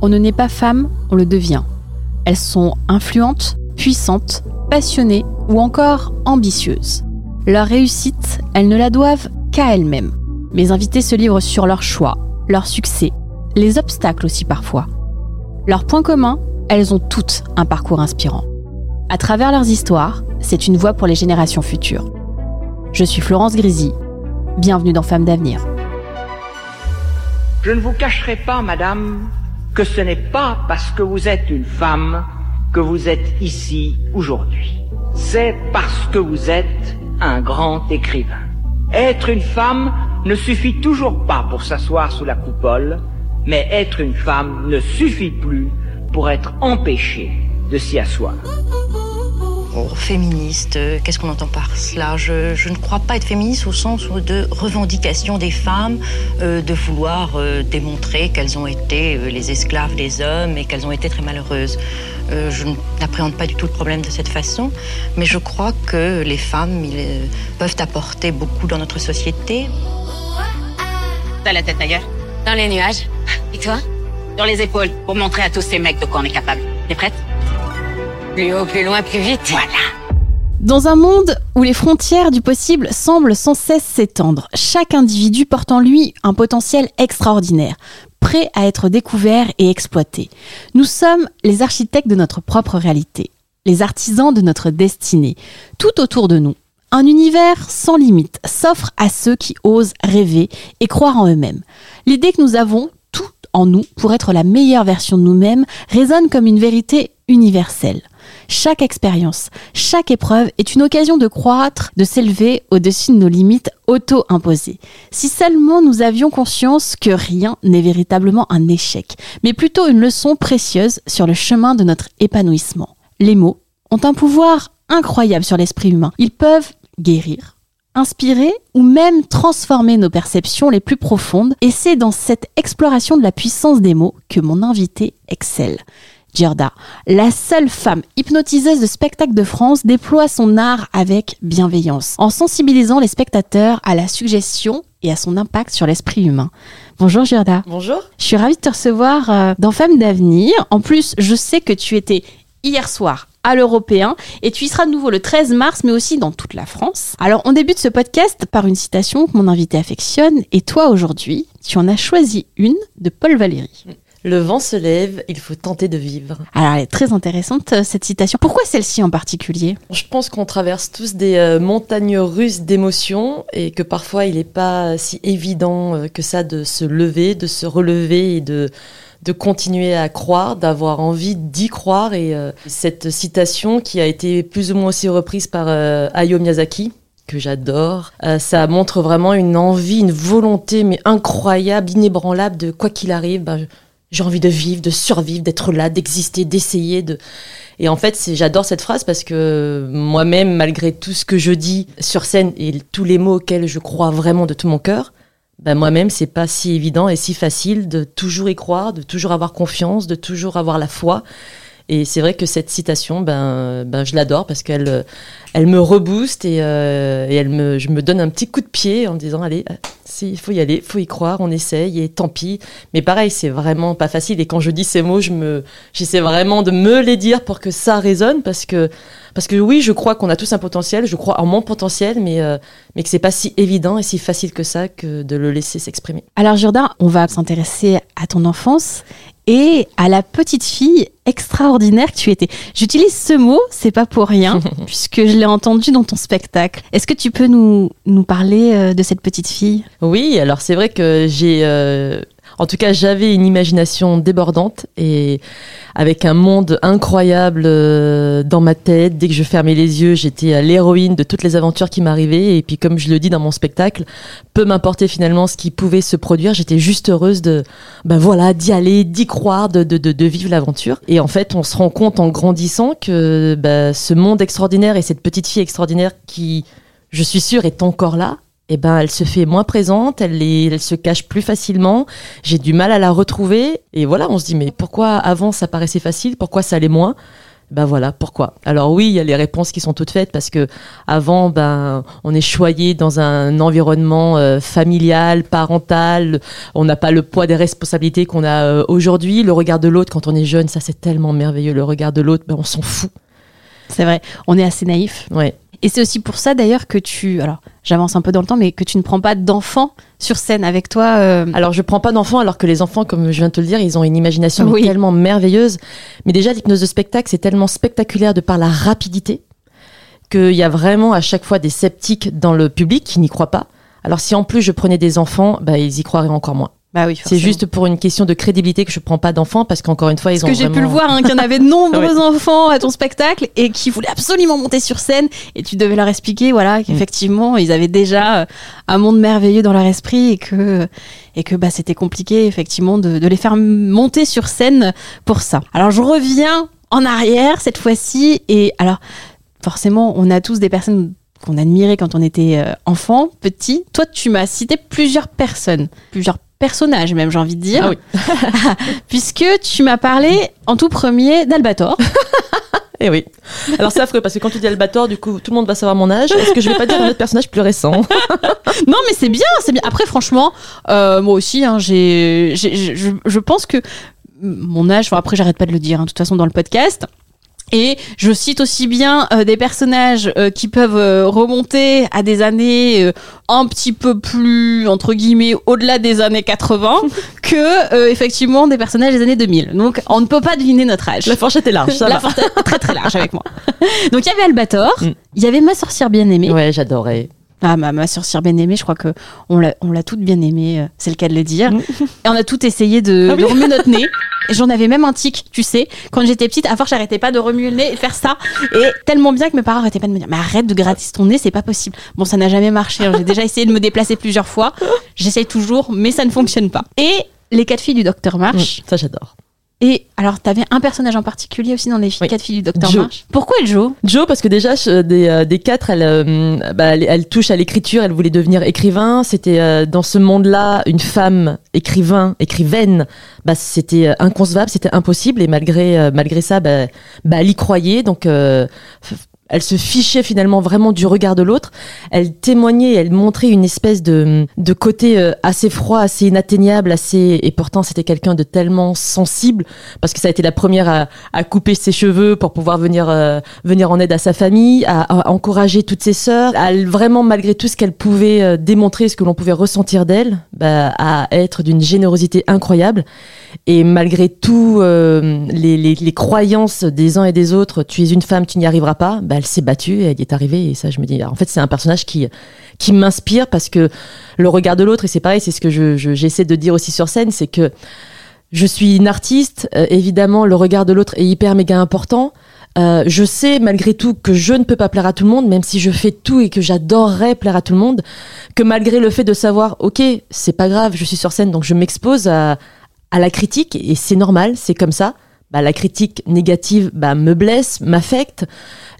On ne naît pas femme, on le devient. Elles sont influentes, puissantes, passionnées ou encore ambitieuses. Leur réussite, elles ne la doivent qu'à elles-mêmes. Mes invités se livrent sur leurs choix, leurs succès, les obstacles aussi parfois. Leur point commun, elles ont toutes un parcours inspirant. À travers leurs histoires, c'est une voix pour les générations futures. Je suis Florence Grisy. Bienvenue dans Femmes d'avenir. Je ne vous cacherai pas, madame, que ce n'est pas parce que vous êtes une femme que vous êtes ici aujourd'hui. C'est parce que vous êtes un grand écrivain. Être une femme ne suffit toujours pas pour s'asseoir sous la coupole, mais être une femme ne suffit plus pour être empêchée de s'y asseoir. Oh, féministe, euh, qu'est-ce qu'on entend par cela? Je, je ne crois pas être féministe au sens de revendication des femmes, euh, de vouloir euh, démontrer qu'elles ont été euh, les esclaves des hommes et qu'elles ont été très malheureuses. Euh, je n'appréhende pas du tout le problème de cette façon, mais je crois que les femmes ils, euh, peuvent apporter beaucoup dans notre société. T'as la tête ailleurs Dans les nuages. Et toi? Sur les épaules, pour montrer à tous ces mecs de quoi on est capable. T'es prête? Plus haut, plus loin, plus vite. Voilà. Dans un monde où les frontières du possible semblent sans cesse s'étendre, chaque individu porte en lui un potentiel extraordinaire, prêt à être découvert et exploité. Nous sommes les architectes de notre propre réalité, les artisans de notre destinée. Tout autour de nous, un univers sans limite s'offre à ceux qui osent rêver et croire en eux-mêmes. L'idée que nous avons en nous pour être la meilleure version de nous-mêmes résonne comme une vérité universelle. Chaque expérience, chaque épreuve est une occasion de croître, de s'élever au-dessus de nos limites auto-imposées. Si seulement nous avions conscience que rien n'est véritablement un échec, mais plutôt une leçon précieuse sur le chemin de notre épanouissement. Les mots ont un pouvoir incroyable sur l'esprit humain. Ils peuvent guérir, inspirer ou même transformer nos perceptions les plus profondes. Et c'est dans cette exploration de la puissance des mots que mon invité excelle. Gerda, la seule femme hypnotiseuse de spectacle de France, déploie son art avec bienveillance, en sensibilisant les spectateurs à la suggestion et à son impact sur l'esprit humain. Bonjour Gerda. Bonjour. Je suis ravie de te recevoir euh, dans Femmes d'avenir. En plus, je sais que tu étais hier soir à l'Européen et tu y seras de nouveau le 13 mars mais aussi dans toute la France. Alors on débute ce podcast par une citation que mon invité affectionne et toi aujourd'hui, tu en as choisi une de Paul Valéry. Le vent se lève, il faut tenter de vivre. Alors elle est très intéressante euh, cette citation. Pourquoi celle-ci en particulier? Je pense qu'on traverse tous des euh, montagnes russes d'émotions et que parfois il n'est pas si évident euh, que ça de se lever, de se relever et de, de continuer à croire, d'avoir envie d'y croire. Et euh, cette citation qui a été plus ou moins aussi reprise par euh, Hayao Miyazaki, que j'adore. Euh, ça montre vraiment une envie, une volonté, mais incroyable, inébranlable de quoi qu'il arrive. ben, j'ai envie de vivre, de survivre, d'être là, d'exister, d'essayer. De... Et en fait, j'adore cette phrase parce que moi-même, malgré tout ce que je dis sur scène et tous les mots auxquels je crois vraiment de tout mon cœur, ben moi-même, c'est pas si évident et si facile de toujours y croire, de toujours avoir confiance, de toujours avoir la foi. Et c'est vrai que cette citation, ben, ben je l'adore parce qu'elle, euh, elle me rebooste et, euh, et elle me, je me donne un petit coup de pied en me disant allez, euh, il faut y aller, faut y croire, on essaye et tant pis. Mais pareil, c'est vraiment pas facile. Et quand je dis ces mots, je j'essaie vraiment de me les dire pour que ça résonne parce que, parce que oui, je crois qu'on a tous un potentiel, je crois en mon potentiel, mais, euh, mais que c'est pas si évident et si facile que ça que de le laisser s'exprimer. Alors Jordan, on va s'intéresser à ton enfance et à la petite fille extraordinaire que tu étais. J'utilise ce mot, c'est pas pour rien, puisque je l'ai entendu dans ton spectacle. Est-ce que tu peux nous, nous parler euh, de cette petite fille? Oui, alors c'est vrai que j'ai... euh, En tout cas, j'avais une imagination débordante et avec un monde incroyable euh, dans ma tête. Dès que je fermais les yeux, j'étais l'héroïne de toutes les aventures qui m'arrivaient. Et puis, comme je le dis dans mon spectacle, peu m'importait finalement ce qui pouvait se produire. J'étais juste heureuse de, ben voilà, d'y aller, d'y croire, de, de, de, de vivre l'aventure. Et en fait, on se rend compte en grandissant que ben, ce monde extraordinaire et cette petite fille extraordinaire qui, je suis sûre, est encore là, eh ben, elle se fait moins présente, elle, est, elle se cache plus facilement. J'ai du mal à la retrouver. Et voilà, on se dit, mais pourquoi avant ça paraissait facile? Pourquoi ça allait moins? Ben voilà, pourquoi? Alors oui, il y a les réponses qui sont toutes faites parce que avant, ben, on est choyé dans un environnement euh, familial, parental. On n'a pas le poids des responsabilités qu'on a euh, aujourd'hui. Le regard de l'autre, quand on est jeune, ça c'est tellement merveilleux. Le regard de l'autre, ben, on s'en fout. C'est vrai, on est assez naïf. Ouais. Et c'est aussi pour ça d'ailleurs que tu, alors j'avance un peu dans le temps, mais que tu ne prends pas d'enfants sur scène avec toi. euh, Alors, je prends pas d'enfants, alors que les enfants, comme je viens de te le dire, ils ont une imagination Oui. tellement merveilleuse. Mais déjà, l'hypnose de spectacle, c'est tellement spectaculaire de par la rapidité qu'il y a vraiment à chaque fois des sceptiques dans le public qui n'y croient pas. Alors, si en plus je prenais des enfants, bah, ils y croiraient encore moins. Bah oui, C'est juste pour une question de crédibilité que je prends pas d'enfants, parce qu'encore une fois, ils Parce ont que j'ai pu le voir, hein, qu'il y en avait de nombreux enfants à ton spectacle et qui voulaient absolument monter sur scène et tu devais leur expliquer, Mm. voilà, qu'effectivement ils avaient déjà euh, un monde merveilleux dans leur esprit et que et que bah c'était compliqué effectivement de, de les faire monter sur scène pour ça. Alors je reviens en arrière cette fois-ci et alors forcément on a tous des personnes qu'on admirait quand on était euh, enfant, petit. Toi, tu m'as cité plusieurs personnes, plusieurs personnages même, j'ai envie de dire Ah oui. puisque tu m'as parlé en tout premier d'Albator. Eh oui. Alors c'est affreux parce que quand tu dis Albator, du coup, tout le monde va savoir mon âge. Est-ce que je vais pas dire un autre personnage plus récent? Non, mais c'est bien, c'est bien. Après, franchement, euh, moi aussi, hein, j'ai, j'ai- je, je pense que mon âge, enfin, après, j'arrête pas de le dire, hein, de toute façon, dans le podcast. Et je cite aussi bien euh, des personnages euh, qui peuvent euh, remonter à des années euh, un petit peu plus, entre guillemets, au-delà des années 80, que euh, effectivement des personnages des années 2000. Donc on ne peut pas deviner notre âge. La fourchette est large, ça La fourchette est très très large avec moi. Donc il y avait Albator, Mm. il y avait ma sorcière bien-aimée. Ouais, j'adorais. Ah, ma, ma sorcière bien-aimée, je crois que on l'a, on l'a toutes bien aimée, euh, c'est le cas de le dire. Mm. Et on a toutes essayé de, Ah oui. de remuer notre nez. Et J'en avais même un tic, tu sais. Quand j'étais petite, à force, j'arrêtais pas de remuer le nez et de faire ça. Et tellement bien que mes parents arrêtaient pas de me dire, mais arrête de gratter ton nez, c'est pas possible. Bon, ça n'a jamais marché. hein. J'ai déjà essayé de me déplacer plusieurs fois. J'essaye toujours, mais ça ne fonctionne pas. Et les quatre filles du docteur March. Mm, ça, j'adore. Et alors, t'avais un personnage en particulier aussi dans les Oui. quatre filles du docteur Joe. March. Pourquoi Joe? Jo, parce que déjà, des, euh, des quatre, elle, euh, bah, elle, elle touche à l'écriture, elle voulait devenir écrivain. C'était euh, dans ce monde-là, une femme écrivain, écrivaine, bah, c'était euh, inconcevable, c'était impossible. Et malgré, euh, malgré ça, bah, bah, elle y croyait. Donc, euh, elle se fichait finalement vraiment du regard de l'autre. Elle témoignait, elle montrait une espèce de, de côté euh, assez froid, assez inatteignable, assez et pourtant c'était quelqu'un de tellement sensible parce que ça a été la première à, à couper ses cheveux pour pouvoir venir euh, venir en aide à sa famille, à, à encourager toutes ses sœurs, à vraiment malgré tout ce qu'elle pouvait euh, démontrer, ce que l'on pouvait ressentir d'elle, bah, à être d'une générosité incroyable. Et malgré tout euh, les, les, les croyances des uns et des autres, tu es une femme, tu n'y arriveras pas, bah, elle s'est battue et elle y est arrivée. Et ça, je me dis, en fait, c'est un personnage qui qui m'inspire parce que le regard de l'autre, et c'est pareil, c'est ce que je, je- j'essaie de dire aussi sur scène, c'est que je suis une artiste, euh, évidemment, le regard de l'autre est hyper méga important. Euh, je sais malgré tout que je ne peux pas plaire à tout le monde, même si je fais tout et que j'adorerais plaire à tout le monde, que malgré le fait de savoir, ok, c'est pas grave, je suis sur scène, donc je m'expose à, à la critique et c'est normal, c'est comme ça. Bah, la critique négative bah, me blesse, m'affecte.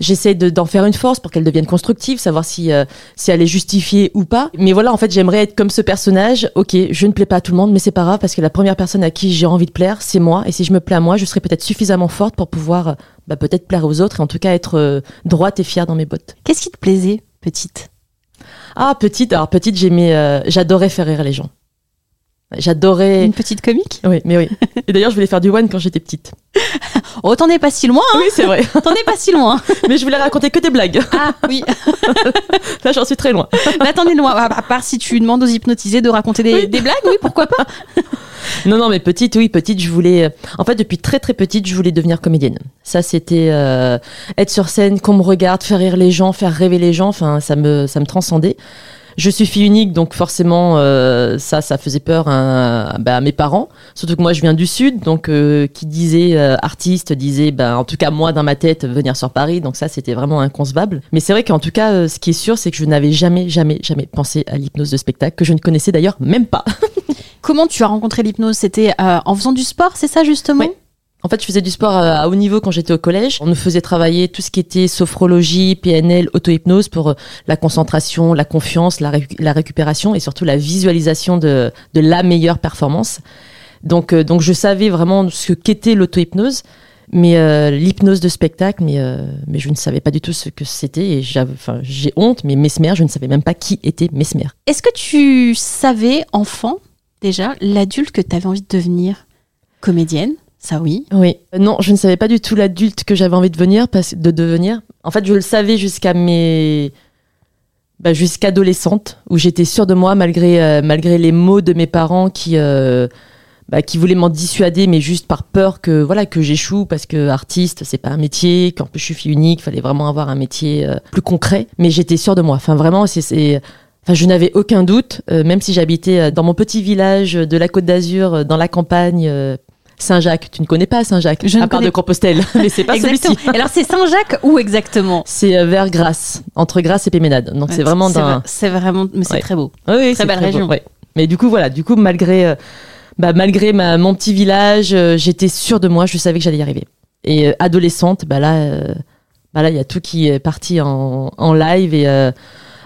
J'essaie de- d'en faire une force pour qu'elle devienne constructive, savoir si, euh, si elle est justifiée ou pas. Mais voilà, en fait, j'aimerais être comme ce personnage. Ok, je ne plais pas à tout le monde, mais c'est pas grave parce que la première personne à qui j'ai envie de plaire, c'est moi. Et si je me plais à moi, je serai peut-être suffisamment forte pour pouvoir bah, peut-être plaire aux autres et en tout cas être euh, droite et fière dans mes bottes. Qu'est-ce qui te plaisait, petite? Ah, petite, alors petite, j'aimais, euh, j'adorais faire rire les gens. J'adorais. Une petite comique? Oui, mais oui. Et d'ailleurs, je voulais faire du one quand j'étais petite. Oh, t'en es pas si loin, hein Oui, c'est vrai. T'en es pas si loin. Mais je voulais raconter que des blagues. Ah oui, Là, j'en suis très loin. là t'en es loin. À à part si tu demandes aux hypnotisés de raconter des, Oui. des blagues, oui, pourquoi pas non, non, mais petite, oui, petite, je voulais. En fait, depuis très très petite, je voulais devenir comédienne. Ça, c'était euh, être sur scène, qu'on me regarde, faire rire les gens, faire rêver les gens. Enfin, ça me, ça me transcendait. Je suis fille unique, donc forcément, euh, ça, ça faisait peur à, bah, à, mes parents. Surtout que moi, je viens du sud, donc euh, qui disait euh, artiste disait, bah, en tout cas moi dans ma tête, venir sur Paris. Donc ça, c'était vraiment inconcevable. Mais c'est vrai qu'en tout cas, ce qui est sûr, c'est que je n'avais jamais, jamais, jamais pensé à l'hypnose de spectacle, que je ne connaissais d'ailleurs même pas. Comment tu as rencontré l'hypnose? C'était en faisant du sport, c'est ça justement? En fait, je faisais du sport à haut niveau quand j'étais au collège. On nous faisait travailler tout ce qui était sophrologie, PNL, auto-hypnose pour euh, la concentration, la confiance, la, récupération et surtout la visualisation de, la meilleure performance. Donc, euh, donc je savais vraiment ce qu'était l'auto-hypnose, mais euh, l'hypnose de spectacle, mais, mais je ne savais pas du tout ce que c'était et j'ai honte, mais Mesmer, je ne savais même pas qui était Mesmer. Est-ce que tu savais, enfant, déjà, l'adulte que tu avais envie de devenir? Comédienne? Ça oui. Oui. Non, je ne savais pas du tout l'adulte que j'avais envie de devenir, de devenir. En fait, je le savais jusqu'à mes bah, jusqu'à adolescente où j'étais sûre de moi malgré euh, malgré les mots de mes parents qui euh, bah, qui voulaient m'en dissuader mais juste par peur que voilà que j'échoue parce que artiste c'est pas un métier qu'en plus je suis fille unique fallait vraiment avoir un métier euh, plus concret mais j'étais sûre de moi enfin vraiment c'est Enfin, je n'avais aucun doute, même si j'habitais dans mon petit village de la Côte d'Azur, dans la campagne, Saint-Jacques. Tu ne connais pas Saint-Jacques à part de Compostelle, mais c'est pas celui-ci. Alors c'est Saint-Jacques où exactement? C'est euh, vers Grasse, entre Grasse et Péménade. Donc c'est vraiment. C'est vraiment, mais c'est très beau. Oui, très belle région. Mais du coup voilà, du coup malgré, euh, bah, malgré ma, mon petit village, euh, j'étais sûre de moi, je savais que j'allais y arriver. Et adolescente, bah là, bah là il y a tout qui est parti en, en live et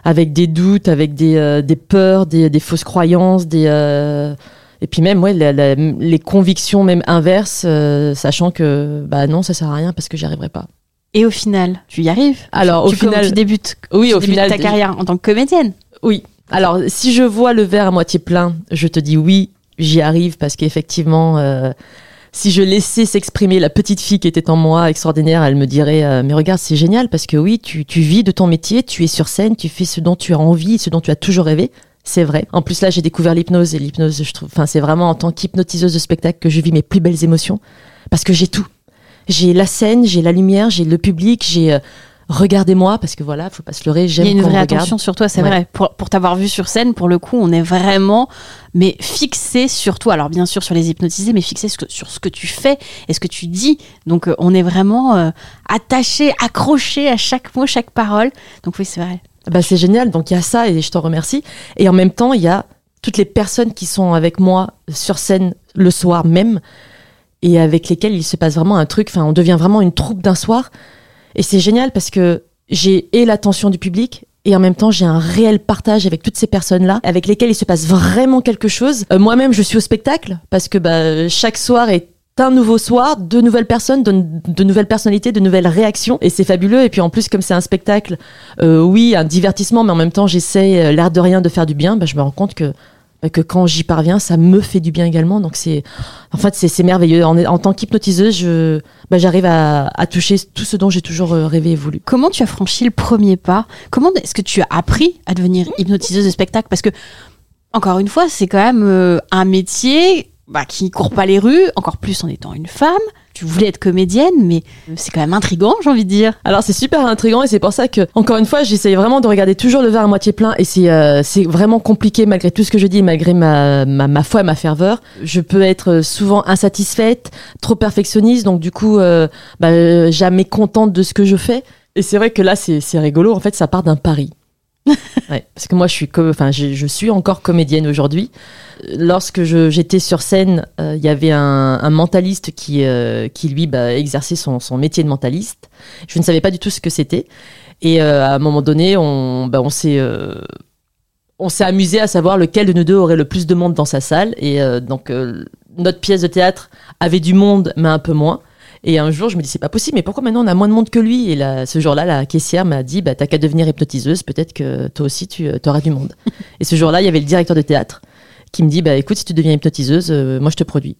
avec des doutes, avec des, des peurs, des, des fausses croyances, des et puis même, ouais, les convictions même inverses, euh, sachant que bah non, ça sert à rien parce que j'y arriverai pas. Et au final, tu y arrives Alors au final, tu débutes. Oui, au final, ta carrière en tant que comédienne. Oui. Alors si je vois le verre à moitié plein, je te dis oui, j'y arrive parce qu'effectivement. Euh, si je laissais s'exprimer la petite fille qui était en moi extraordinaire, elle me dirait euh, mais regarde c'est génial parce que oui tu, tu vis de ton métier, tu es sur scène, tu fais ce dont tu as envie, ce dont tu as toujours rêvé. C'est vrai. En plus là, j'ai découvert l'hypnose et l'hypnose, je trouve, enfin, c'est vraiment en tant qu'hypnotiseuse de spectacle que je vis mes plus belles émotions parce que j'ai tout. J'ai la scène, j'ai la lumière, j'ai le public, j'ai euh, regardez-moi parce que voilà, faut pas se leurrer, j'aime Il y a une vraie attention sur toi, c'est vrai. Pour, pour t'avoir vu sur scène, pour le coup, on est vraiment mais fixé sur toi. Alors bien sûr sur les hypnotisés, mais fixé sur ce que tu fais et ce que tu dis. Donc euh, on est vraiment euh, attaché, accroché à chaque mot, chaque parole. Donc oui, c'est vrai. Bah, c'est génial. Donc il y a ça et je t'en remercie. Et en même temps, il y a toutes les personnes qui sont avec moi sur scène le soir même et avec lesquelles il se passe vraiment un truc. Enfin, on devient vraiment une troupe d'un soir. Et c'est génial parce que j'ai et l'attention du public et en même temps j'ai un réel partage avec toutes ces personnes là avec lesquelles il se passe vraiment quelque chose euh, moi-même je suis au spectacle parce que bah, chaque soir est un nouveau soir, de nouvelles personnes, de, nouvelles personnalités, de nouvelles réactions. Et c'est fabuleux. Et puis en plus, comme c'est un spectacle, euh, oui, un divertissement, mais en même temps, j'essaie, euh, l'air de rien, de faire du bien, bah, je me rends compte que, bah, que quand j'y parviens, ça me fait du bien également. Donc c'est, en fait, c'est merveilleux. En, en tant qu'hypnotiseuse, je, bah, j'arrive à, à, toucher tout ce dont j'ai toujours euh, rêvé et voulu. Comment tu as franchi le premier pas? Comment est-ce que tu as appris à devenir hypnotiseuse de spectacle? Parce que, encore une fois, c'est quand même un métier bah, qui court pas les rues, encore plus en étant une femme. Tu voulais être comédienne, mais c'est quand même intrigant, j'ai envie de dire. Alors c'est super intrigant et c'est pour ça que, encore une fois, j'essaye vraiment de regarder toujours le verre à moitié plein et c'est euh, c'est vraiment compliqué malgré tout ce que je dis, malgré ma, ma, ma, foi et ma ferveur. Je peux être souvent insatisfaite, trop perfectionniste, donc du coup, euh, bah, jamais contente de ce que je fais. Et c'est vrai que là, c'est rigolo. En fait, ça part d'un pari. Parce que moi, je suis, je suis encore comédienne aujourd'hui lorsque j'étais sur scène, euh, il y avait un, mentaliste qui, euh, qui lui, bah, exerçait son, métier de mentaliste. Je ne savais pas du tout ce que c'était. Et euh, à un moment donné, on, bah, on s'est on s'est amusé à savoir lequel de nous deux aurait le plus de monde dans sa salle. Et donc, notre pièce de théâtre avait du monde, mais un peu moins. Et un jour, je me dis, c'est pas possible, mais pourquoi maintenant on a moins de monde que lui? Et là, ce jour-là, la caissière m'a dit, bah, t'as qu'à devenir hypnotiseuse, peut-être que toi aussi, tu auras du monde. et ce jour-là, il y avait le directeur de théâtre qui me dit bah écoute si tu deviens hypnotiseuse euh, moi je te produis.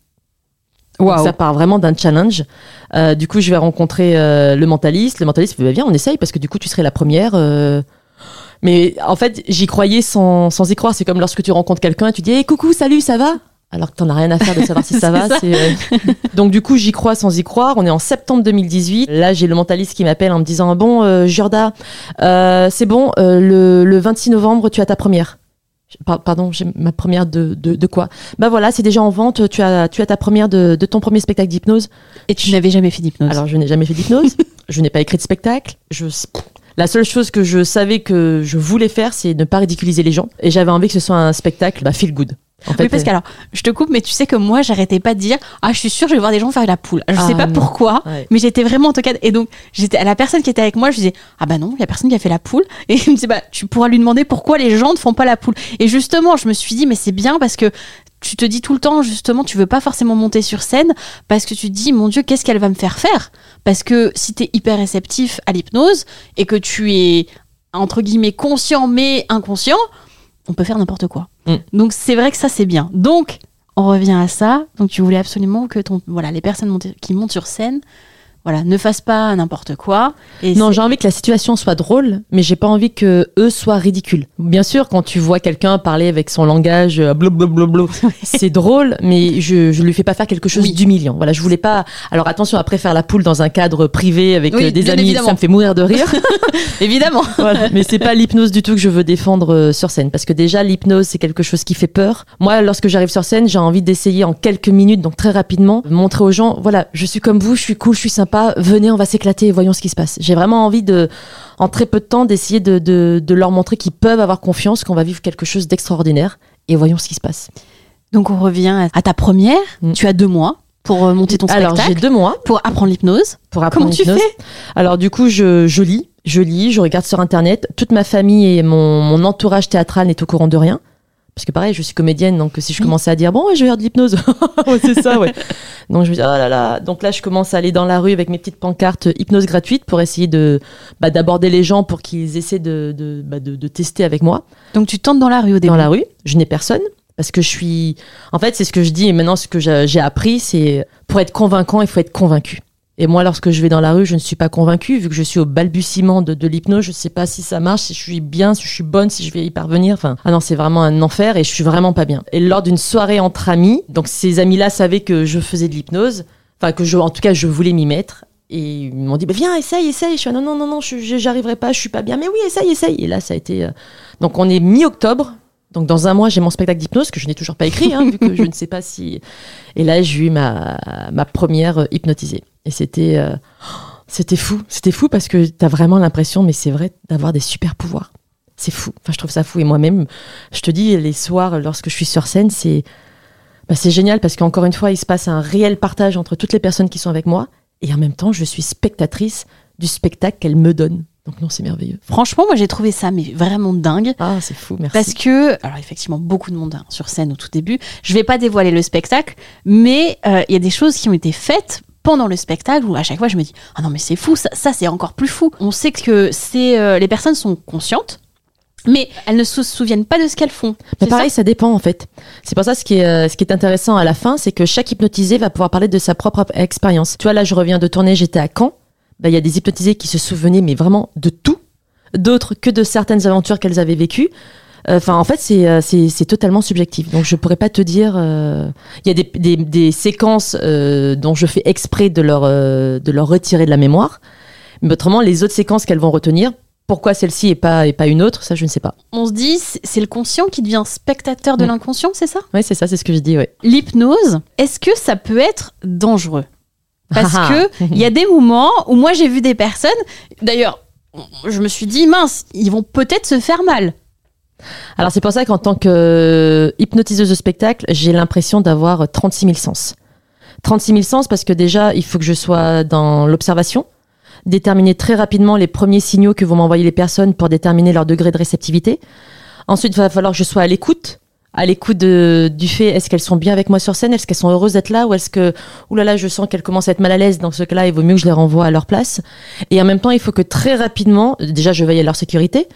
Wow. ça part vraiment d'un challenge. Euh, du coup je vais rencontrer euh, le mentaliste. Le mentaliste me bah, viens on essaye parce que du coup tu serais la première mais en fait j'y croyais sans, sans y croire. C'est comme lorsque tu rencontres quelqu'un et tu dis hey, coucou salut ça va? Alors que t'en as rien à faire de savoir si ça va. c'est, euh, Donc du coup, j'y crois sans y croire. On est en septembre 2018. Là, j'ai le mentaliste qui m'appelle en me disant bon, euh, Jorda, euh, c'est bon, euh, le, le 26 novembre, tu as ta première. Par- Pardon, j'ai ma première de, de, de quoi? Bah voilà, c'est déjà en vente. Tu as, tu as ta première de, de ton premier spectacle d'hypnose. Et tu n'avais jamais fait d'hypnose. Alors, je n'ai jamais fait d'hypnose. je n'ai pas écrit de spectacle. Je, la seule chose que je savais que je voulais faire, c'est ne pas ridiculiser les gens. Et j'avais envie que ce soit un spectacle, bah, feel good. En fait, oui, parce euh, que alors, je te coupe, mais tu sais que moi, j'arrêtais pas de dire, ah, je suis sûre, je vais voir des gens faire la poule. Je Ah, sais pas non. pourquoi, Ouais. mais j'étais vraiment en tout cas, et donc, j'étais à la personne qui était avec moi, je disais, ah bah non, il y a personne qui a fait la poule. Et il me disait, bah, tu pourras lui demander pourquoi les gens ne font pas la poule. Et justement, je me suis dit, mais c'est bien parce que tu te dis tout le temps, justement, tu veux pas forcément monter sur scène parce que tu te dis, mon Dieu, qu'est-ce qu'elle va me faire faire? Parce que si t'es hyper réceptif à l'hypnose et que tu es, entre guillemets, conscient mais inconscient, on peut faire n'importe quoi. Mm. Donc c'est vrai que ça c'est bien. Donc on revient à ça. Donc tu voulais absolument que ton voilà les personnes qui montent sur scène voilà ne fassent pas n'importe quoi. Et Non, j'ai envie que la situation soit drôle, mais j'ai pas envie que eux soient ridicules. Bien sûr, quand tu vois quelqu'un parler avec son langage euh, blablabla, c'est drôle, mais je je lui fais pas faire quelque chose Oui. d'humiliant. Voilà, je voulais pas. Alors attention, après faire la poule dans un cadre privé avec Oui, euh, des amis, évidemment. ça me fait mourir de rire. évidemment. Voilà. Mais c'est pas l'hypnose du tout que je veux défendre euh, sur scène, parce que déjà l'hypnose c'est quelque chose qui fait peur. Moi, lorsque j'arrive sur scène, j'ai envie d'essayer en quelques minutes, donc très rapidement, de montrer aux gens, voilà, je suis comme vous, je suis cool, je suis sympa, venez, on va s'éclater et voyons ce qui se passe. J'ai vraiment envie de, en très peu de temps, d'essayer de, de, de leur montrer qu'ils peuvent avoir confiance, qu'on va vivre quelque chose d'extraordinaire et voyons ce qui se passe. Donc on revient à ta première. Mm. Tu as deux mois pour euh, monter ton Alors j'ai spectacle, deux mois pour apprendre l'hypnose. pour apprendre Comment tu l'hypnose. fais? Alors du coup, je, je lis, je lis, je regarde sur internet. Toute ma famille et mon, mon entourage théâtral n'est au courant de rien. Parce que pareil, je suis comédienne, donc si je Oui. commençais à dire bon, ouais, je vais faire de l'hypnose, Ouais, c'est ça, ouais. Donc je me dis oh là là. Donc là, je commence à aller dans la rue avec mes petites pancartes hypnose gratuite pour essayer de bah, d'aborder les gens pour qu'ils essaient de de, bah, de de tester avec moi Donc tu tentes dans la rue au début. dans la rue. Je n'ai personne parce que je suis. En fait, c'est ce que je dis et maintenant ce que j'ai appris, c'est pour être convaincant, il faut être convaincu. Et moi, lorsque je vais dans la rue, je ne suis pas convaincue, vu que je suis au balbutiement de, de l'hypnose. Je ne sais pas si ça marche, si je suis bien, si je suis bonne, si je vais y parvenir. Enfin, ah non, c'est vraiment un enfer et je suis vraiment pas bien. Et lors d'une soirée entre amis, donc ces amis-là savaient que je faisais de l'hypnose, enfin que je, en tout cas, je voulais m'y mettre. Et ils m'ont dit, bah, viens, essaye, essaye. Je suis, non, non, non, non, j'arriverai pas, je suis pas bien. Mais oui, essaye, essaye. Et là, ça a été. euh, Donc, on est mi-octobre. Donc, dans un mois, j'ai mon spectacle d'hypnose que je n'ai toujours pas écrit, hein, vu que je ne sais pas si. Et là, j'ai eu ma, ma première euh, hypnotisée. Et c'était. euh, C'était fou. C'était fou parce que t'as vraiment l'impression, mais c'est vrai, d'avoir des super pouvoirs. C'est fou. Enfin, je trouve ça fou. Et moi-même, je te dis, les soirs, lorsque je suis sur scène, c'est. Bah, c'est génial parce qu'encore une fois, il se passe un réel partage entre toutes les personnes qui sont avec moi. Et en même temps, je suis spectatrice du spectacle qu'elle me donne. Donc non, c'est merveilleux. Franchement, moi j'ai trouvé ça mais vraiment dingue. Ah, c'est fou, merci. Parce que, alors effectivement, beaucoup de monde hein, sur scène au tout début. Je vais pas dévoiler le spectacle, mais euh, il y a des choses qui ont été faites pendant le spectacle où à chaque fois je me dis ah non mais c'est fou ça, ça c'est encore plus fou. On sait que c'est euh, les personnes sont conscientes, mais elles ne se souviennent pas de ce qu'elles font. Mais pareil, ça ça dépend en fait. C'est pour ça ce qui est euh, ce qui est intéressant à la fin, c'est que chaque hypnotisé va pouvoir parler de sa propre expérience. Tu vois là, je reviens de tourner, j'étais à Caen. Bah, il y a des hypnotisés qui se souvenaient mais vraiment de tout, d'autres que de certaines aventures qu'elles avaient vécues. Enfin, en fait, c'est euh, c'est totalement subjectif. Donc, je pourrais pas te dire. euh, Il y a des des, des séquences euh, dont je fais exprès de leur euh, de leur retirer de la mémoire. Mais autrement, les autres séquences qu'elles vont retenir, pourquoi celle-ci et pas et pas une autre, ça je ne sais pas. On se dit c'est le conscient qui devient spectateur de Mm. l'inconscient, c'est ça? Oui, c'est ça, c'est ce que je dis. Ouais. L'hypnose, est-ce que ça peut être dangereux? Parce Ah que il y a des moments où moi j'ai vu des personnes, d'ailleurs, je me suis dit mince, ils vont peut-être se faire mal. Alors c'est pour ça qu'en tant que euh, hypnotiseuse de spectacle, j'ai l'impression d'avoir 36 000 sens. 36 000 sens parce que déjà, il faut que je sois dans l'observation, déterminer très rapidement les premiers signaux que vont m'envoyer les personnes pour déterminer leur degré de réceptivité. Ensuite, il va falloir que je sois à l'écoute, à l'écoute du fait est-ce qu'elles sont bien avec moi sur scène, est-ce qu'elles sont heureuses d'être là? Ou est-ce que oulala, je sens qu'elles commencent à être mal à l'aise? Dans ce cas-là, il vaut mieux que je les renvoie à leur place. Et en même temps, il faut que très rapidement, déjà, je veille à leur sécurité.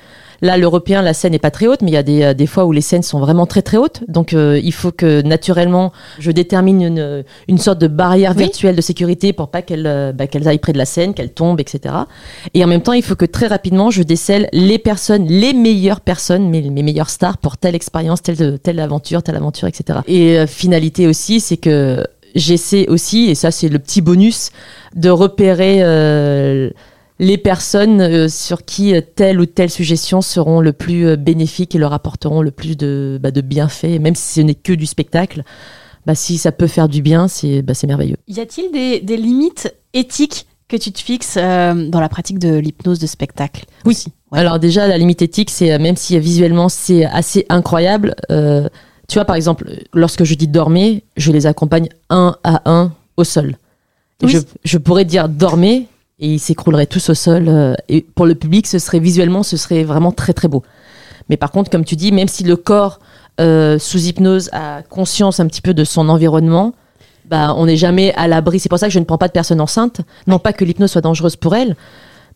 Là, l'européen, la scène n'est pas très haute, mais il y a des, euh, des fois où les scènes sont vraiment très très hautes. Donc, euh, il faut que naturellement, je détermine une, une sorte de barrière Oui. virtuelle de sécurité pour pas qu'elles euh, bah, qu'elles aillent près de la scène, qu'elles tombent, etc. Et en même temps, il faut que très rapidement, je décèle les personnes, les meilleures personnes, mes, mes meilleures stars pour telle expérience, telle, telle aventure, telle aventure, etc. Et euh, finalité aussi, c'est que j'essaie aussi, et ça c'est le petit bonus, de repérer euh, les personnes euh, sur qui euh, telle ou telle suggestion seront le plus euh, bénéfiques et leur apporteront le plus de, bah, de bienfaits, même si ce n'est que du spectacle. Bah, si ça peut faire du bien, c'est bah, merveilleux. Y a-t-il des, des limites éthiques que tu te fixes euh, dans la pratique de l'hypnose de spectacle Oui. aussi? Ouais. Alors déjà, la limite éthique, c'est même si visuellement c'est assez incroyable, euh, tu vois, par exemple, lorsque je dis dormez, je les accompagne un à un au sol. Et Oui. Je, je pourrais dire dormez et ils s'écrouleraient tous au sol. euh, et pour le public, ce serait visuellement, ce serait vraiment très très beau. Mais par contre, comme tu dis, même si le corps euh, sous hypnose a conscience un petit peu de son environnement, bah, on n'est jamais à l'abri. C'est pour ça que je ne prends pas de personne enceinte. Non pas que l'hypnose soit dangereuse pour elle,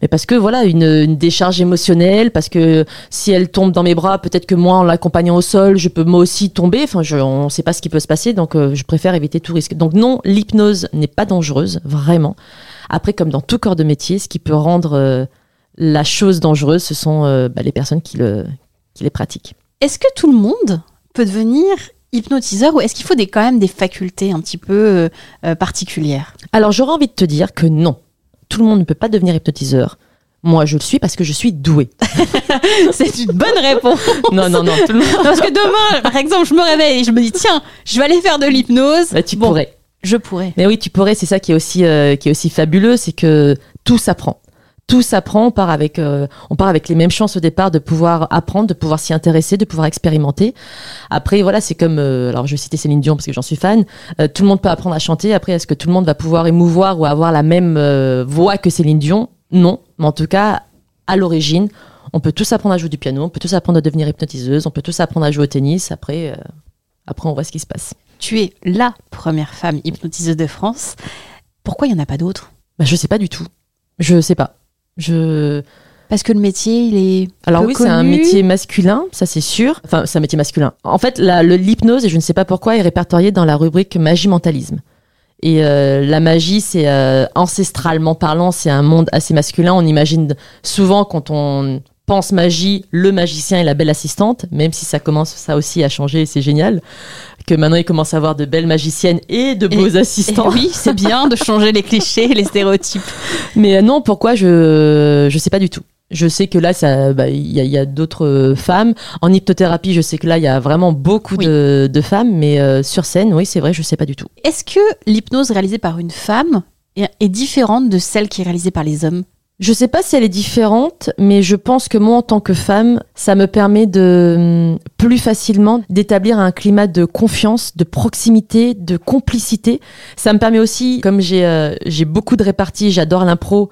mais parce que voilà, une, une décharge émotionnelle, parce que si elle tombe dans mes bras, peut-être que moi, en l'accompagnant au sol, je peux moi aussi tomber. Enfin, je, on ne sait pas ce qui peut se passer, donc euh, je préfère éviter tout risque. Donc non, l'hypnose n'est pas dangereuse, vraiment. Après, comme dans tout corps de métier, ce qui peut rendre euh, la chose dangereuse, ce sont euh, bah, les personnes qui, le, qui les pratiquent. Est-ce que tout le monde peut devenir hypnotiseur ou est-ce qu'il faut des, quand même des facultés un petit peu euh, particulières? Alors j'aurais envie de te dire que non, tout le monde ne peut pas devenir hypnotiseur. Moi, je le suis parce que je suis douée. C'est une bonne réponse. non, non, non, tout le monde. Parce que demain, par exemple, je me réveille et je me dis tiens, je vais aller faire de l'hypnose. Bah, tu Bon, pourrais. Je pourrais. Mais oui, tu pourrais. C'est ça qui est aussi euh, qui est aussi fabuleux, c'est que tout s'apprend. Tout s'apprend. On part avec euh, on part avec les mêmes chances au départ de pouvoir apprendre, de pouvoir s'y intéresser, de pouvoir expérimenter. Après, voilà, c'est comme euh, alors je vais citer Céline Dion parce que j'en suis fan. Euh, tout le monde peut apprendre à chanter. Après, est-ce que tout le monde va pouvoir émouvoir ou avoir la même euh, voix que Céline Dion? Non. Mais en tout cas, à l'origine, on peut tous apprendre à jouer du piano, on peut tous apprendre à devenir hypnotiseuse, on peut tous apprendre à jouer au tennis. Après, euh, après, on voit ce qui se passe. Tu es la première femme hypnotiseuse de France. Pourquoi il n'y en a pas d'autres? Bah, je sais pas du tout. Je sais pas. Je Parce que le métier, il est. Alors peu oui, c'est un métier masculin, ça c'est sûr. Enfin, c'est un métier masculin. En fait, l'hypnose, et je ne sais pas pourquoi, est répertoriée dans la rubrique magie mentalisme. Et euh, la magie, c'est euh, ancestralement parlant, c'est un monde assez masculin. On imagine souvent quand on pense magie, le magicien et la belle assistante, même si ça commence ça aussi à changer, et c'est génial. Que maintenant il commence à avoir de belles magiciennes et de beaux Et assistants. oui, c'est bien de changer les clichés les stéréotypes. Mais euh, non, pourquoi je je sais pas du tout. Je sais que là, ça, bah, il y a, il y a d'autres euh, femmes. En hypnothérapie, je sais que là, il y a vraiment beaucoup Oui. de, de femmes, mais euh, sur scène, oui, c'est vrai, je sais pas du tout. Est-ce que l'hypnose réalisée par une femme est, est différente de celle qui est réalisée par les hommes? Je sais pas si elle est différente, mais je pense que moi, en tant que femme, ça me permet de hum, plus facilement d'établir un climat de confiance, de proximité, de complicité. Ça me permet aussi, comme j'ai euh, j'ai beaucoup de réparties, j'adore l'impro.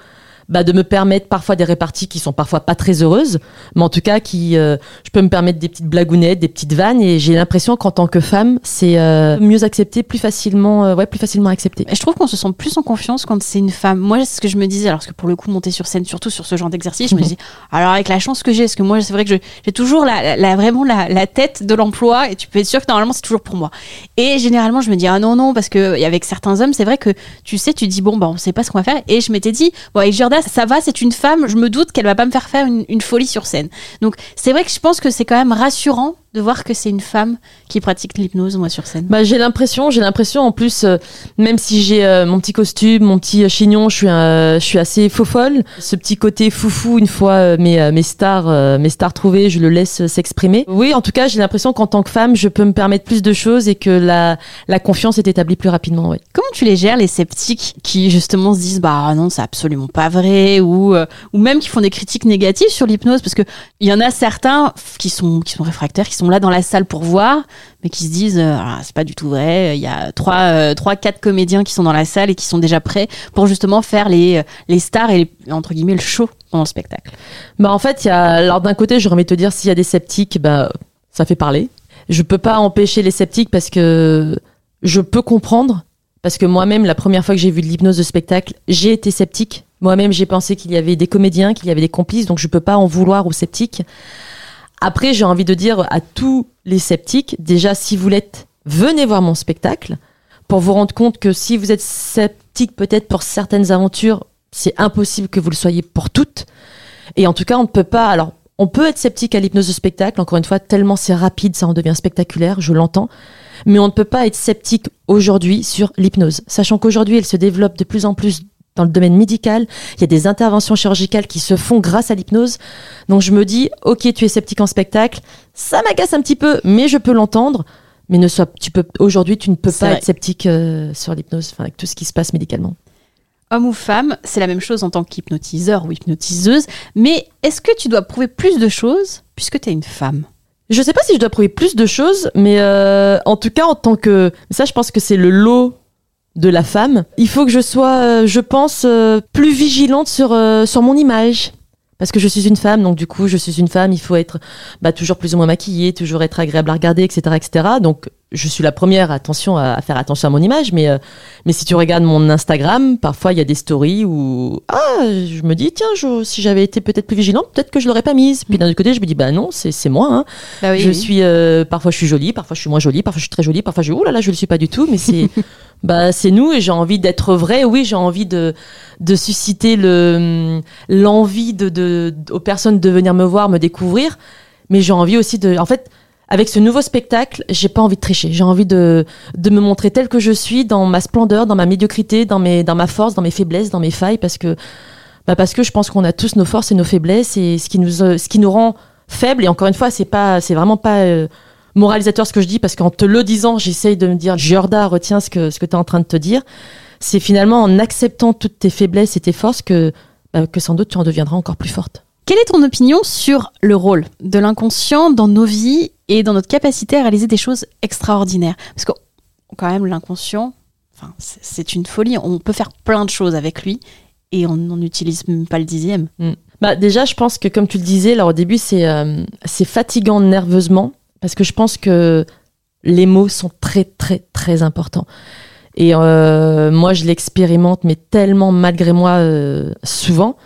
Bah, de me permettre parfois des réparties qui sont parfois pas très heureuses, mais en tout cas qui, euh, je peux me permettre des petites blagounettes, des petites vannes, et j'ai l'impression qu'en tant que femme, c'est euh, mieux accepté, plus facilement, euh, ouais, plus facilement accepté. Et Je trouve qu'on se sent plus en confiance quand c'est une femme. Moi, c'est ce que je me disais, alors que pour le coup, monter sur scène, surtout sur ce genre d'exercice, je me dis, alors avec la chance que j'ai, parce que moi, c'est vrai que j'ai toujours la, la- vraiment la, la tête de l'emploi, et tu peux être sûr que normalement, c'est toujours pour moi. Et généralement, je me dis, ah non, non, parce que avec certains hommes, c'est vrai que tu sais, tu dis, bon, bah, on sait pas ce qu'on va faire. Et je m'étais dit, bon, avec Ça va, c'est une femme, je me doute qu'elle va pas me faire faire une folie sur scène. Donc, c'est vrai que je pense que c'est quand même rassurant de voir que c'est une femme qui pratique l'hypnose, moi, sur scène. Bah, j'ai l'impression, j'ai l'impression en plus, euh, même si j'ai euh, mon petit costume, mon petit euh, chignon, je suis, je suis assez faux folle. Ce petit côté foufou, une fois mes, mes stars, mes stars trouvées, je le laisse s'exprimer. Oui, en tout cas, j'ai l'impression qu'en tant que femme, je peux me permettre plus de choses et que la, la confiance est établie plus rapidement. Ouais. Comment tu les gères, les sceptiques qui justement se disent bah non, c'est absolument pas vrai ou ou même qui font des critiques négatives sur l'hypnose? Parce que il y en a certains qui sont qui sont réfractaires, qui sont là dans la salle pour voir, mais qui se disent euh, Ah, c'est pas du tout vrai. Il y a trois euh, trois quatre comédiens qui sont dans la salle et qui sont déjà prêts pour justement faire les euh, les stars et entre guillemets le show pendant le spectacle. Bah, en fait, il y a, alors d'un côté, envie de te dire, s'il y a des sceptiques, bah, ça fait parler. Je peux pas empêcher les sceptiques parce que je peux comprendre. Parce que moi-même, la première fois que j'ai vu de l'hypnose de spectacle, j'ai été sceptique. Moi-même, j'ai pensé qu'il y avait des comédiens, qu'il y avait des complices, donc je peux pas en vouloir aux sceptiques. Après, j'ai envie de dire à tous les sceptiques, déjà, si vous l'êtes, venez voir mon spectacle pour vous rendre compte que si vous êtes sceptique peut-être pour certaines aventures, c'est impossible que vous le soyez pour toutes. Et en tout cas, on ne peut pas. Alors, on peut être sceptique à l'hypnose de spectacle. Encore une fois, tellement c'est rapide, ça en devient spectaculaire. Je l'entends. Mais on ne peut pas être sceptique aujourd'hui sur l'hypnose, sachant qu'aujourd'hui, elle se développe de plus en plus dans le domaine médical. Il y a des interventions chirurgicales qui se font grâce à l'hypnose. Donc je me dis, ok, tu es sceptique en spectacle, ça m'agace un petit peu, mais je peux l'entendre. Mais ne sois, tu peux aujourd'hui, tu ne peux pas être sceptique euh, sur l'hypnose, avec tout ce qui se passe médicalement. Homme ou femme, c'est la même chose en tant qu'hypnotiseur ou hypnotiseuse. Mais est-ce que tu dois prouver plus de choses puisque tu es une femme? Je ne sais pas si je dois prouver plus de choses, mais euh, en tout cas, en tant que. Ça, je pense que c'est le lot de la femme. Il faut que je sois, euh, je pense, euh, plus vigilante sur, euh, sur mon image. Parce que je suis une femme, donc du coup, je suis une femme, il faut être bah, toujours plus ou moins maquillée, toujours être agréable à regarder, etc. etc. Donc, je suis la première, attention à, faire attention à mon image, mais, mais si tu regardes mon Instagram, parfois il y a des stories où ah, je me dis, tiens, si j'avais été peut-être plus vigilante, peut-être que je l'aurais pas mise. Puis d'un autre côté, je me dis, bah non, c'est moi. Hein. Bah je suis, parfois je suis jolie, parfois je suis moins jolie, parfois je suis très jolie, parfois je, oh là là, je le suis pas du tout, mais c'est bah c'est nous et j'ai envie d'être vrai. Oui, j'ai envie de de susciter le l'envie de, de aux personnes de venir me voir, me découvrir, mais j'ai envie aussi de en fait avec ce nouveau spectacle, j'ai pas envie de tricher. J'ai envie de, de me montrer tel que je suis, dans ma splendeur, dans ma médiocrité, dans, mes, dans ma force, dans mes faiblesses, dans mes failles, parce que, bah parce que je pense qu'on a tous nos forces et nos faiblesses, et ce qui nous, ce qui nous rend faibles. Et encore une fois, c'est pas, c'est vraiment pas euh, moralisateur ce que je dis parce qu'en te le disant, j'essaye de me dire, Giorda, retiens ce que, ce que tu es en train de te dire. C'est finalement en acceptant toutes tes faiblesses et tes forces que, bah, que sans doute tu en deviendras encore plus forte. Quelle est ton opinion sur le rôle de l'inconscient dans nos vies et dans notre capacité à réaliser des choses extraordinaires? Parce que, quand même, l'inconscient, enfin, c'est une folie. On peut faire plein de choses avec lui et on n'en utilise même pas le dixième. Mm. Bah déjà, je pense que comme tu le disais, là au début, c'est euh, c'est fatigant nerveusement parce que je pense que les mots sont très très très importants. Et euh, moi, je l'expérimente, mais tellement malgré moi euh, souvent.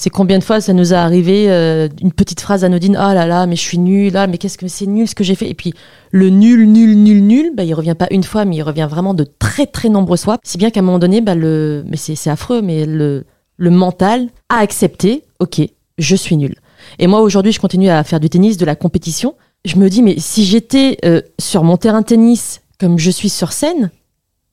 C'est combien de fois ça nous a arrivé euh, une petite phrase anodine ah là là mais je suis nul là mais qu'est-ce que c'est nul ce que j'ai fait. Et puis le nul nul nul nul bah il revient pas une fois mais il revient vraiment de très très nombreuses fois. Si bien qu'à un moment donné bah le mais c'est affreux mais le le mental a accepté ok je suis nul et moi aujourd'hui je continue à faire du tennis de la compétition. Je me dis, mais si j'étais euh, sur mon terrain de tennis comme je suis sur scène,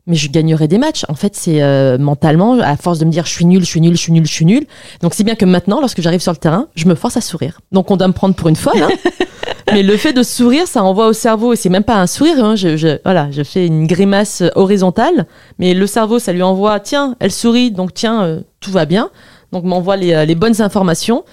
mais je gagnerais des matchs. En fait, c'est euh, mentalement, à force de me dire je suis nul, je suis nul, je suis nul, je suis nul. Donc, c'est bien que maintenant, lorsque j'arrive sur le terrain, je me force à sourire. Donc, on doit me prendre pour une folle. Hein. mais le fait de sourire, ça envoie au cerveau, et c'est même pas un sourire. Hein. Je, voilà, je fais une grimace horizontale, mais le cerveau, ça lui envoie tiens, elle sourit, donc tiens, euh, tout va bien. Donc, m'envoie les, les bonnes informations.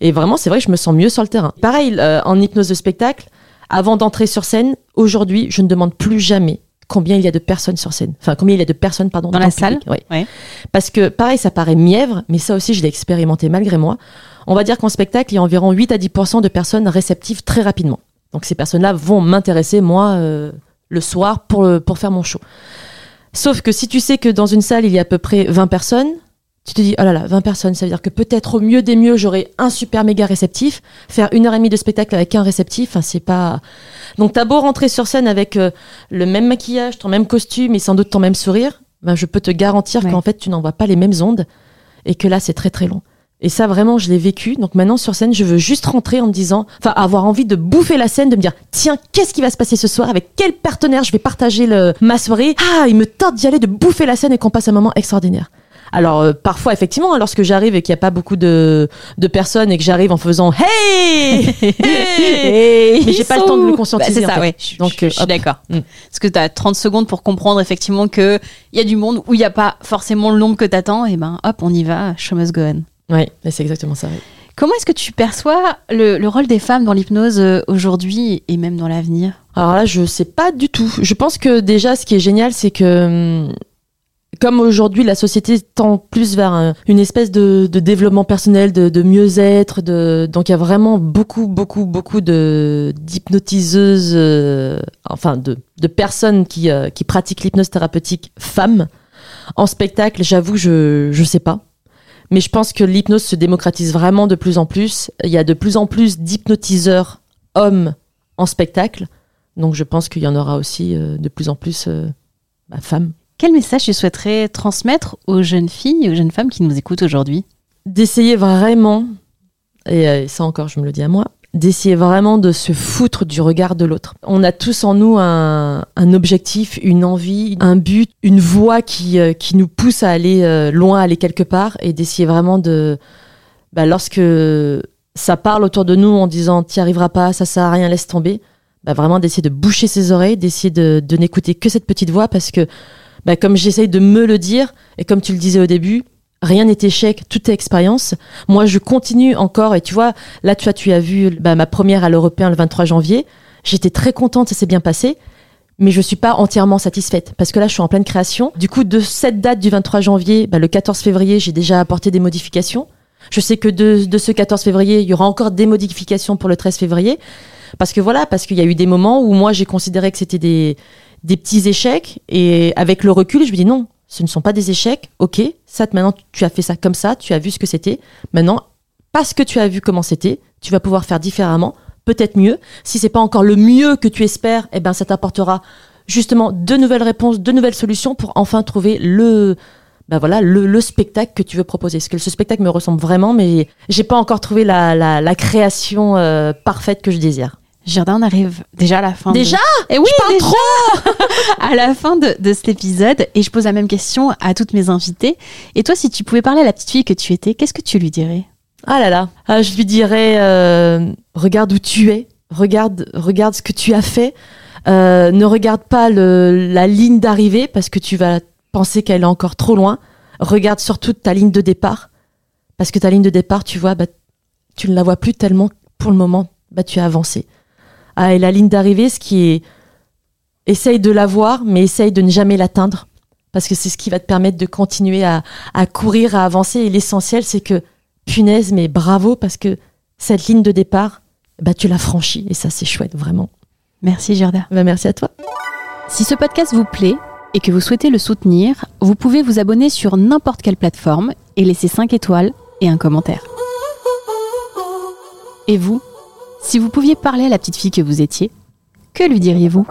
Et vraiment, c'est vrai que je me sens mieux sur le terrain. Pareil, euh, en hypnose de spectacle, avant d'entrer sur scène, aujourd'hui, je ne demande plus jamais combien il y a de personnes sur scène. Enfin, combien il y a de personnes, pardon, dans, la salle. Oui. Parce que, pareil, ça paraît mièvre, mais ça aussi, je l'ai expérimenté malgré moi. On va dire qu'en spectacle, il y a environ 8 à 10% de personnes réceptives très rapidement. Donc, ces personnes-là vont m'intéresser, moi, euh, le soir, pour, pour faire mon show. Sauf que si tu sais que dans une salle, il y a à peu près 20 personnes, tu te dis, oh là là, 20 personnes, ça veut dire que peut-être au mieux des mieux, j'aurai un super méga réceptif. Faire une heure et demie de spectacle avec un réceptif, enfin, c'est pas. Donc, t'as beau rentrer sur scène avec euh, le même maquillage, ton même costume et sans doute ton même sourire, ben, je peux te garantir qu'en fait, tu n'envoies pas les mêmes ondes et que là, c'est très très long. Et ça, vraiment, je l'ai vécu. Donc maintenant, sur scène, je veux juste rentrer en me disant, enfin, avoir envie de bouffer la scène, de me dire, tiens, qu'est-ce qui va se passer ce soir? Avec quel partenaire je vais partager le, ma soirée? Ah, il me tente d'y aller, de bouffer la scène et qu'on passe un moment extraordinaire. Alors euh, parfois effectivement, hein, lorsque j'arrive et qu'il n'y a pas beaucoup de, de personnes et que j'arrive en faisant hey, hey mais j'ai pas le temps de le conscientiser. Bah, c'est ça, ouais. Donc je, suis d'accord. Mm. Parce que tu as 30 secondes pour comprendre effectivement que il y a du monde où il n'y a pas forcément le nombre que t'attends et ben hop, on y va, show must go on. Oui, c'est exactement ça. Comment est-ce que tu perçois le, le, rôle des femmes dans l'hypnose euh, aujourd'hui et même dans l'avenir? Alors là, je sais pas du tout. Je pense que déjà, ce qui est génial, c'est que hum, comme aujourd'hui la société tend plus vers une espèce de, développement personnel, de, mieux-être, donc il y a vraiment beaucoup, beaucoup, beaucoup de d'hypnotiseuses, euh, enfin de, personnes qui, euh, qui pratiquent l'hypnose thérapeutique femmes. En spectacle, j'avoue, je je sais pas. Mais je pense que l'hypnose se démocratise vraiment de plus en plus. Il y a de plus en plus d'hypnotiseurs hommes en spectacle. Donc je pense qu'il y en aura aussi euh, de plus en plus bah, femmes. Quel message tu souhaiterais transmettre aux jeunes filles et aux jeunes femmes qui nous écoutent aujourd'hui? D'essayer vraiment, et euh, ça encore je me le dis à moi, d'essayer vraiment de se foutre du regard de l'autre. On a tous en nous un, objectif, une envie, un but, une voie qui, euh, qui nous pousse à aller euh, loin, à aller quelque part, et d'essayer vraiment de... Bah, lorsque ça parle autour de nous en disant « t'y arriveras pas, ça sert à rien, laisse tomber bah, vraiment d'essayer de boucher ses oreilles, d'essayer de, de n'écouter que cette petite voix, parce que bah, comme j'essaye de me le dire, et comme tu le disais au début, rien n'est échec, tout est expérience. Moi, je continue encore, et tu vois, là, tu as, tu as vu bah, ma première à l'Européen le 23 janvier. J'étais très contente, ça s'est bien passé, mais je suis pas entièrement satisfaite, parce que là, je suis en pleine création. Du coup, de cette date du 23 janvier, bah, le 14 février, j'ai déjà apporté des modifications. Je sais que de, de ce 14 février, il y aura encore des modifications pour le 13 février. Parce que voilà, parce qu'il y a eu des moments où moi j'ai considéré que c'était des, des petits échecs et avec le recul, je me dis non, ce ne sont pas des échecs. Ok, ça maintenant tu as fait ça comme ça, tu as vu ce que c'était. Maintenant, parce que tu as vu comment c'était, tu vas pouvoir faire différemment, peut-être mieux. Si c'est pas encore le mieux que tu espères, eh ben ça t'apportera justement de nouvelles réponses, de nouvelles solutions pour enfin trouver le ben voilà le, le, spectacle que tu veux proposer. Parce que ce spectacle me ressemble vraiment, mais j'ai pas encore trouvé la création euh, parfaite que je désire. Jardin, on arrive déjà à la fin. Déjà? Et eh oui, je trop À la fin de, de, cet épisode, et je pose la même question à toutes mes invitées. Et toi, si tu pouvais parler à la petite fille que tu étais, qu'est-ce que tu lui dirais? Ah là là, ah, je lui dirais euh, regarde où tu es, regarde, regarde ce que tu as fait. Euh, ne regarde pas le, la ligne d'arrivée parce que tu vas penser qu'elle est encore trop loin. Regarde surtout ta ligne de départ parce que ta ligne de départ, tu vois, bah, tu ne la vois plus tellement pour le moment. Bah, tu as avancé à la ligne d'arrivée, ce qui est essaye de la voir, mais essaye de ne jamais l'atteindre, parce que c'est ce qui va te permettre de continuer à, à courir, à avancer. Et l'essentiel, c'est que, punaise, mais bravo, parce que cette ligne de départ, bah, tu l'as franchie, et ça, c'est chouette, vraiment. Merci, Gerda. Bah, merci à toi. Si ce podcast vous plaît et que vous souhaitez le soutenir, vous pouvez vous abonner sur n'importe quelle plateforme et laisser 5 étoiles et un commentaire. Et vous si vous pouviez parler à la petite fille que vous étiez, que lui diriez-vous?